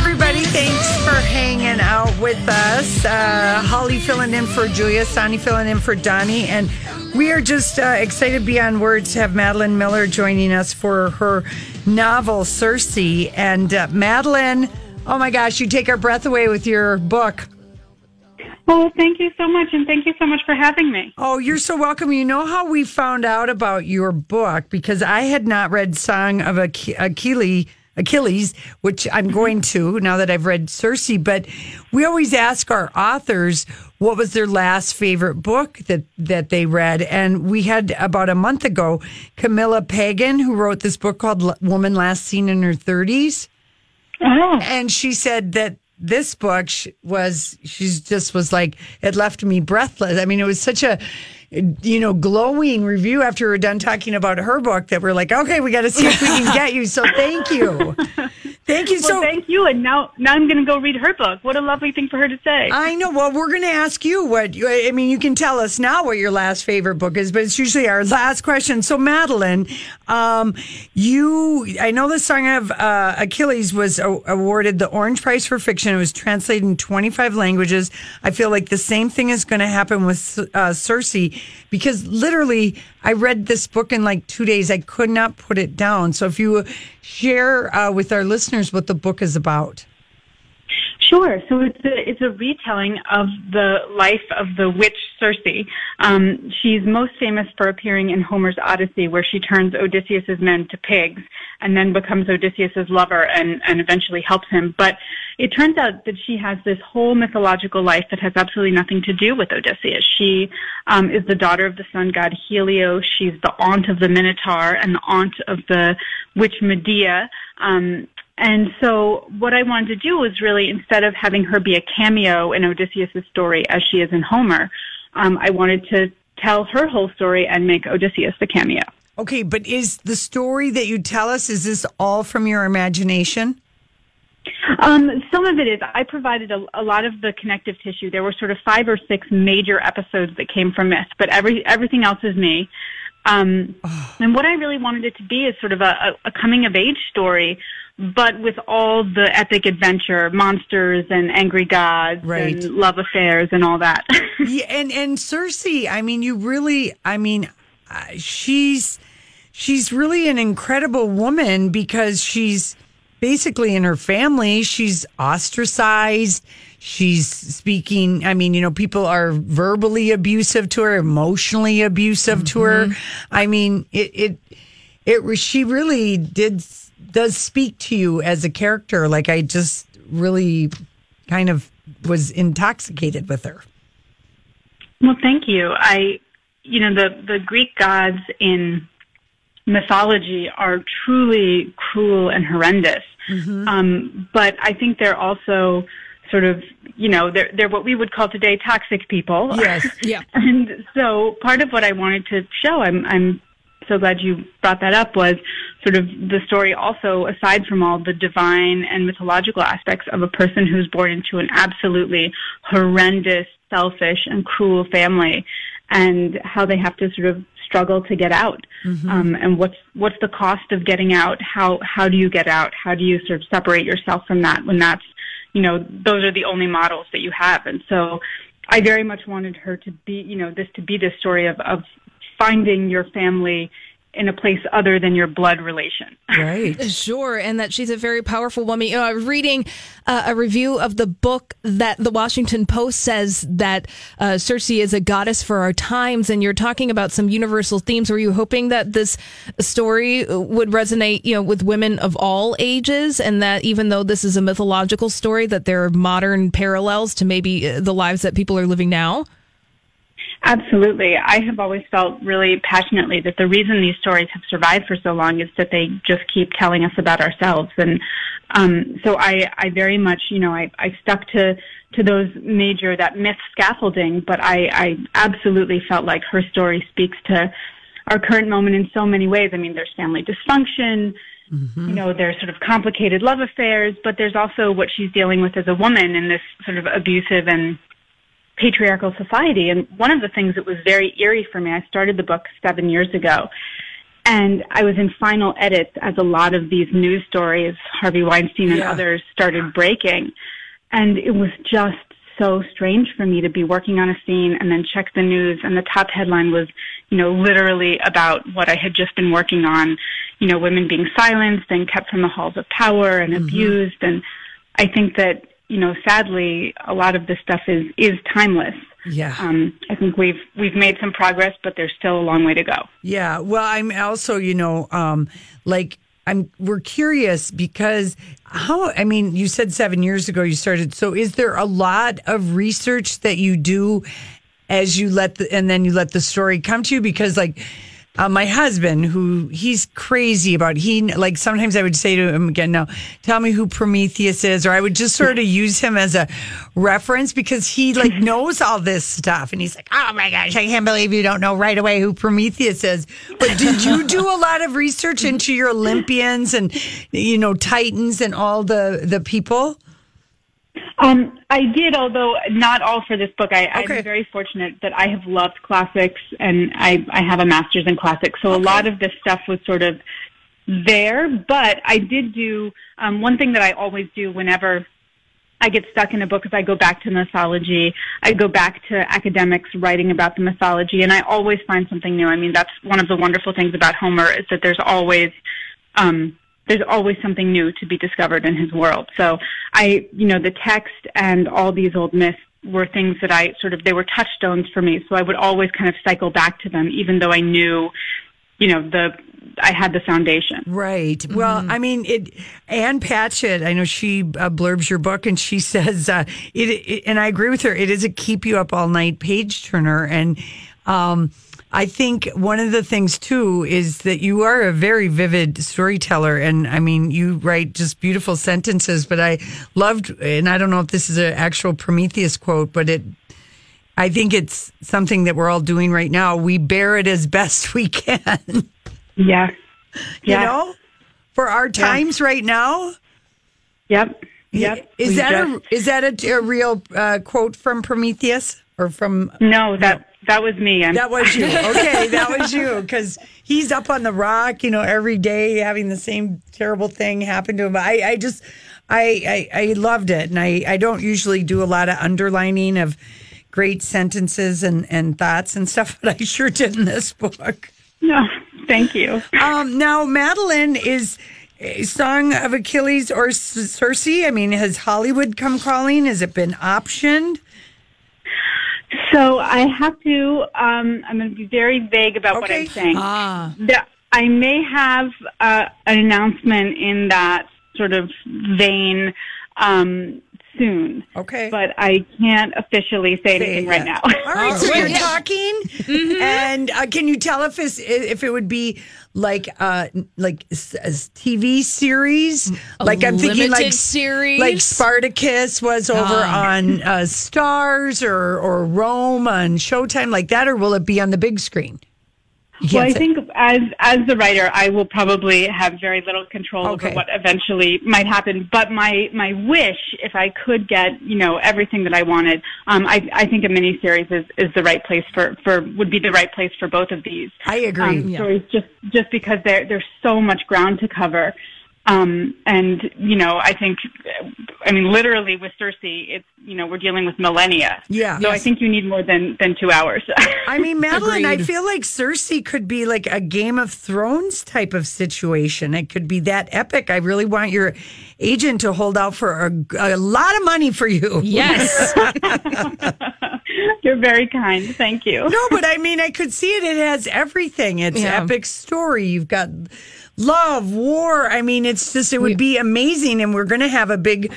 Everybody, thanks for hanging out with us. Uh, Holly filling in for Julia, Sonny filling in for Donnie, and we are just uh, excited beyond words to have Madeline Miller joining us for her novel Circe. And uh, Madeline, oh my gosh, you take our breath away with your book. Well, thank you so much, and thank you so much for having me. Oh, you're so welcome. You know how we found out about your book because I had not read Song of Ach- Achilles. Achilles, which I'm mm-hmm. going to now that I've read Circe, but we always ask our authors what was their last favorite book that that they read, and we had about a month ago Camilla Pagan who wrote this book called Woman Last Seen in Her 30s, Oh, and she said that this book was she just was like it left me breathless. I mean, it was such a you know glowing review after we're done talking about her book that we're like, okay, we got to see if we can get you. So thank you, thank you. well, so thank you. And now, now I'm going to go read her book. What a lovely thing for her to say. I know. Well, we're going to ask you what you- I mean. You can tell us now what your last favorite book is, but it's usually our last question. So, Madeline, um, you, I know the Song of uh, Achilles was a- awarded the Orange Prize for Fiction. It was translated in 25 languages. I feel like the same thing is going to happen with uh, Circe because literally, I read this book in like two days. I could not put it down. So, if you share uh, with our listeners what the book is about. Sure. So it's a, it's a retelling of the life of the witch Circe. Um, she's most famous for appearing in Homer's Odyssey, where she turns Odysseus's men to pigs and then becomes Odysseus's lover and, and eventually helps him. But it turns out that she has this whole mythological life that has absolutely nothing to do with Odysseus. She um, is the daughter of the sun god Helios. She's the aunt of the Minotaur and the aunt of the witch Medea. Um, and so what I wanted to do was really, instead of having her be a cameo in Odysseus' story as she is in Homer, um, I wanted to tell her whole story and make Odysseus the cameo. Okay, but is the story that you tell us, is this all from your imagination? Um, some of it is. I provided a, a lot of the connective tissue. There were sort of five or six major episodes that came from myth, but every everything else is me. Um, and what I really wanted it to be is sort of a, a, a coming of age story, but with all the epic adventure, monsters and angry gods Right. and love affairs and all that. yeah, and and Circe, I mean, you really, I mean, uh, she's she's really an incredible woman because she's basically in her family, she's ostracized. She's speaking. I mean, you know, people are verbally abusive to her, emotionally abusive to her. I mean, it it it was- she really did does speak to you as a character. Like I just really kind of was intoxicated with her. Well, thank you. I, you know, the, the Greek gods in mythology are truly cruel and horrendous. Um, but I think they're also sort of, you know, they're, they're what we would call today toxic people. Yes. Yeah. and so part of what I wanted to show, I'm, I'm so glad you brought that up, was sort of the story also, aside from all the divine and mythological aspects of a person who's born into an absolutely horrendous, selfish, and cruel family, and how they have to sort of struggle to get out, um, and what's what's the cost of getting out? How how do you get out? How do you sort of separate yourself from that when that's you know those are the only models that you have, and so I very much wanted her to be, you know, this to be this story of, of finding your family in a place other than your blood relation. Right. Sure, and that she's a very powerful woman. You know, I was reading uh, a review of the book that the Washington Post says that uh, Circe is a goddess for our times, and you're talking about some universal themes. Were you hoping that this story would resonate, you know, with women of all ages, and that even though this is a mythological story, that there are modern parallels to maybe uh, the lives that people are living now? Absolutely. I have always felt really passionately that the reason these stories have survived for so long is that they just keep telling us about ourselves. And um, so I, I very much, you know, I, I stuck to to those major that myth scaffolding, but I, I absolutely felt like her story speaks to our current moment in so many ways. I mean, there's family dysfunction, mm-hmm. you know, there's sort of complicated love affairs, but there's also what she's dealing with as a woman in this sort of abusive and patriarchal society. And one of the things that was very eerie for me, I started the book seven years ago. And I was in final edits as a lot of these news stories, Harvey Weinstein and yeah. others started breaking. And it was just so strange for me to be working on a scene and then check the news and the top headline was, you know, literally about what I had just been working on, you know, women being silenced and kept from the halls of power and mm-hmm. abused. And I think that you know, sadly, a lot of this stuff is is timeless. Yeah. Um, I think we've we've made some progress, but there's still a long way to go. Yeah. Well, I'm also, you know, um, like I'm we're curious because how I mean, you said seven years ago you started. So is there a lot of research that you do as you let the and then you let the story come to you? Because like uh, my husband, who he's crazy about, he like sometimes I would say to him again, now tell me who Prometheus is, or I would just sort of use him as a reference because he like knows all this stuff, and he's like, oh my gosh, I can't believe you don't know right away who Prometheus is. But did you do a lot of research into your Olympians and you know Titans and all the the people? Um, I did, although not all for this book. I, okay. I'm very fortunate that I have loved classics, and I, I have a master's in classics. So okay. a lot of this stuff was sort of there. But I did do um, one thing that I always do whenever I get stuck in a book is I go back to mythology. I go back to academics writing about the mythology, and I always find something new. I mean, that's one of the wonderful things about Homer is that there's always um, there's always something new to be discovered in his world. So I, you know, the text and all these old myths were things that I sort of, they were touchstones for me. So I would always kind of cycle back to them, even though I knew, you know, the, I had the foundation. Right. Mm-hmm. Well, I mean, it. Ann Patchett, I know she uh, blurbs your book, and she says uh, it, it, And I agree with her. It is a keep you up all night page turner, and um, I think one of the things too is that you are a very vivid storyteller. And I mean, you write just beautiful sentences, but I loved, and I don't know if this is an actual Prometheus quote, but it, I think it's something that we're all doing right now. We bear it as best we can. Yeah. You know, for our times yeah. right now. Yep. Yep. Is that just... a is that a, a real uh, quote from Prometheus or from? No, that that was me. I'm- that was you. Okay, that was you because he's up on the rock, you know, every day having the same terrible thing happen to him. I, I just, I, I, I loved it, and I, I don't usually do a lot of underlining of great sentences and and thoughts and stuff, but I sure did in this book. No, thank you. Um, now Madeline is. A Song of Achilles or Circe? I mean, has Hollywood come calling? Has it been optioned? So I have to. Um, I'm going to be very vague about okay. what I'm saying. Ah. The, I may have uh, an announcement in that sort of vein um, soon. Okay. But I can't officially say, say anything right now. All right, so you're talking, mm-hmm. and uh, can you tell if it's, if it would be like uh like a TV series? A like I'm thinking like series, like Spartacus was over on uh, Starz or or Rome on Showtime, like that, or will it be on the big screen? Well, I think as as the writer, I will probably have very little control okay. over what eventually might happen. But my my wish, if I could get you know everything that I wanted, um, I I think a miniseries is is the right place for for would be the right place for both of these. I agree. Um, yeah. Stories just just because there there's so much ground to cover. Um, and you know, I think, I mean, literally with Circe, it's you know we're dealing with millennia. Yeah. So I think you need more than than two hours. I mean, Madeline, I feel like Circe could be like a Game of Thrones type of situation. It could be that epic. I really want your agent to hold out for a, a lot of money for you. Yes. You're very kind. Thank you. No, but I mean, I could see it. It has everything. It's Yeah. epic story. You've got love, war. I mean, it's just, it would be amazing. And we're going to have a big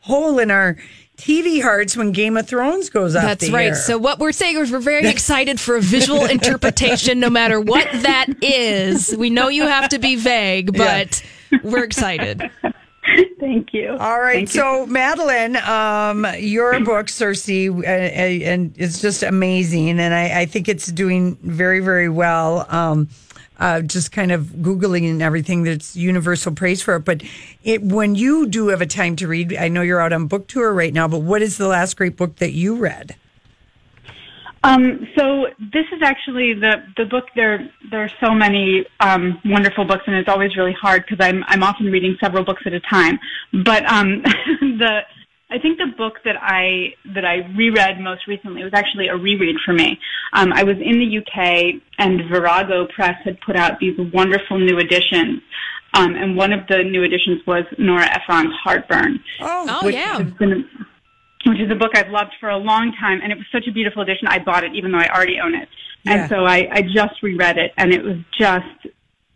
hole in our TV hearts when Game of Thrones goes off That's the right. air. So what we're saying is we're very excited for a visual interpretation, no matter what that is. We know you have to be vague, but we're excited. Thank you. All right. Thank you. So, Madeline, um, your book, Circe, uh, uh, and it's just amazing. And I, I think it's doing very, very well. Um, uh, just kind of Googling and everything that's universal praise for it. But it, when you do have a time to read, I know you're out on book tour right now, but what is the last great book that you read? Um, so this is actually the the book. There there are so many um, wonderful books, and it's always really hard because I'm I'm often reading several books at a time. But um, the I think the book that I that I reread most recently was actually a reread for me. Um, I was in the UK, and Virago Press had put out these wonderful new editions. Um, and one of the new editions was Nora Ephron's Heartburn Oh, which yeah. has been, which is a book I've loved for a long time, and it was such a beautiful edition. I bought it even though I already own it, Yeah. and so I, I just reread it, and it was just,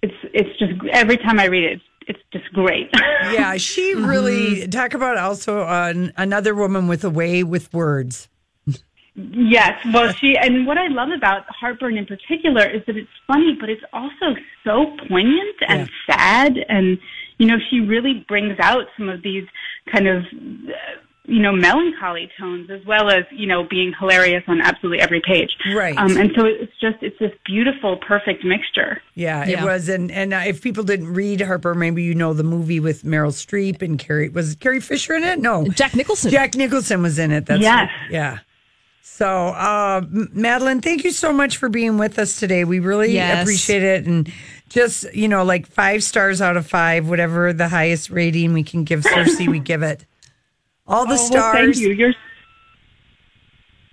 it's it's just every time I read it, it's, it's just great. Yeah, she really talk about also uh, another woman with a way with words. Yes, well, she and what I love about Heartburn in particular is that it's funny, but it's also so poignant and sad, and you know, she really brings out some of these kind of. You know, melancholy tones as well as, you know, being hilarious on absolutely every page. Right. Um, and so it's just, it's this beautiful, perfect mixture. Yeah, it was, and and uh, if people didn't read Harper, maybe you know the movie with Meryl Streep and Carrie. Was Carrie Fisher in it? No, Jack Nicholson. Jack Nicholson was in it. That's Yes. yeah. So, uh, Madeline, thank you so much for being with us today. We really Yes. appreciate it, and just you know, like five stars out of five, whatever the highest rating we can give Circe, we give it. All the Oh, well, thank you. You're,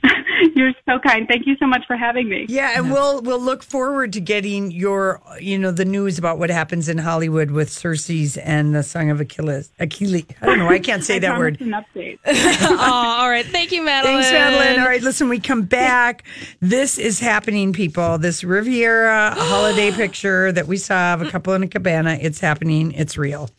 you're so kind. Thank you so much for having me. Yeah, and we'll we'll look forward to getting your you know the news about what happens in Hollywood with Circe's and the Song of Achilles. Achilles. I don't know. I can't say I that word. An update. Oh, all right. Thank you, Madeline. Thanks, Madeline. All right, listen, we come back. This is happening, people. This Riviera holiday picture that we saw of a couple in a cabana, it's happening. It's real.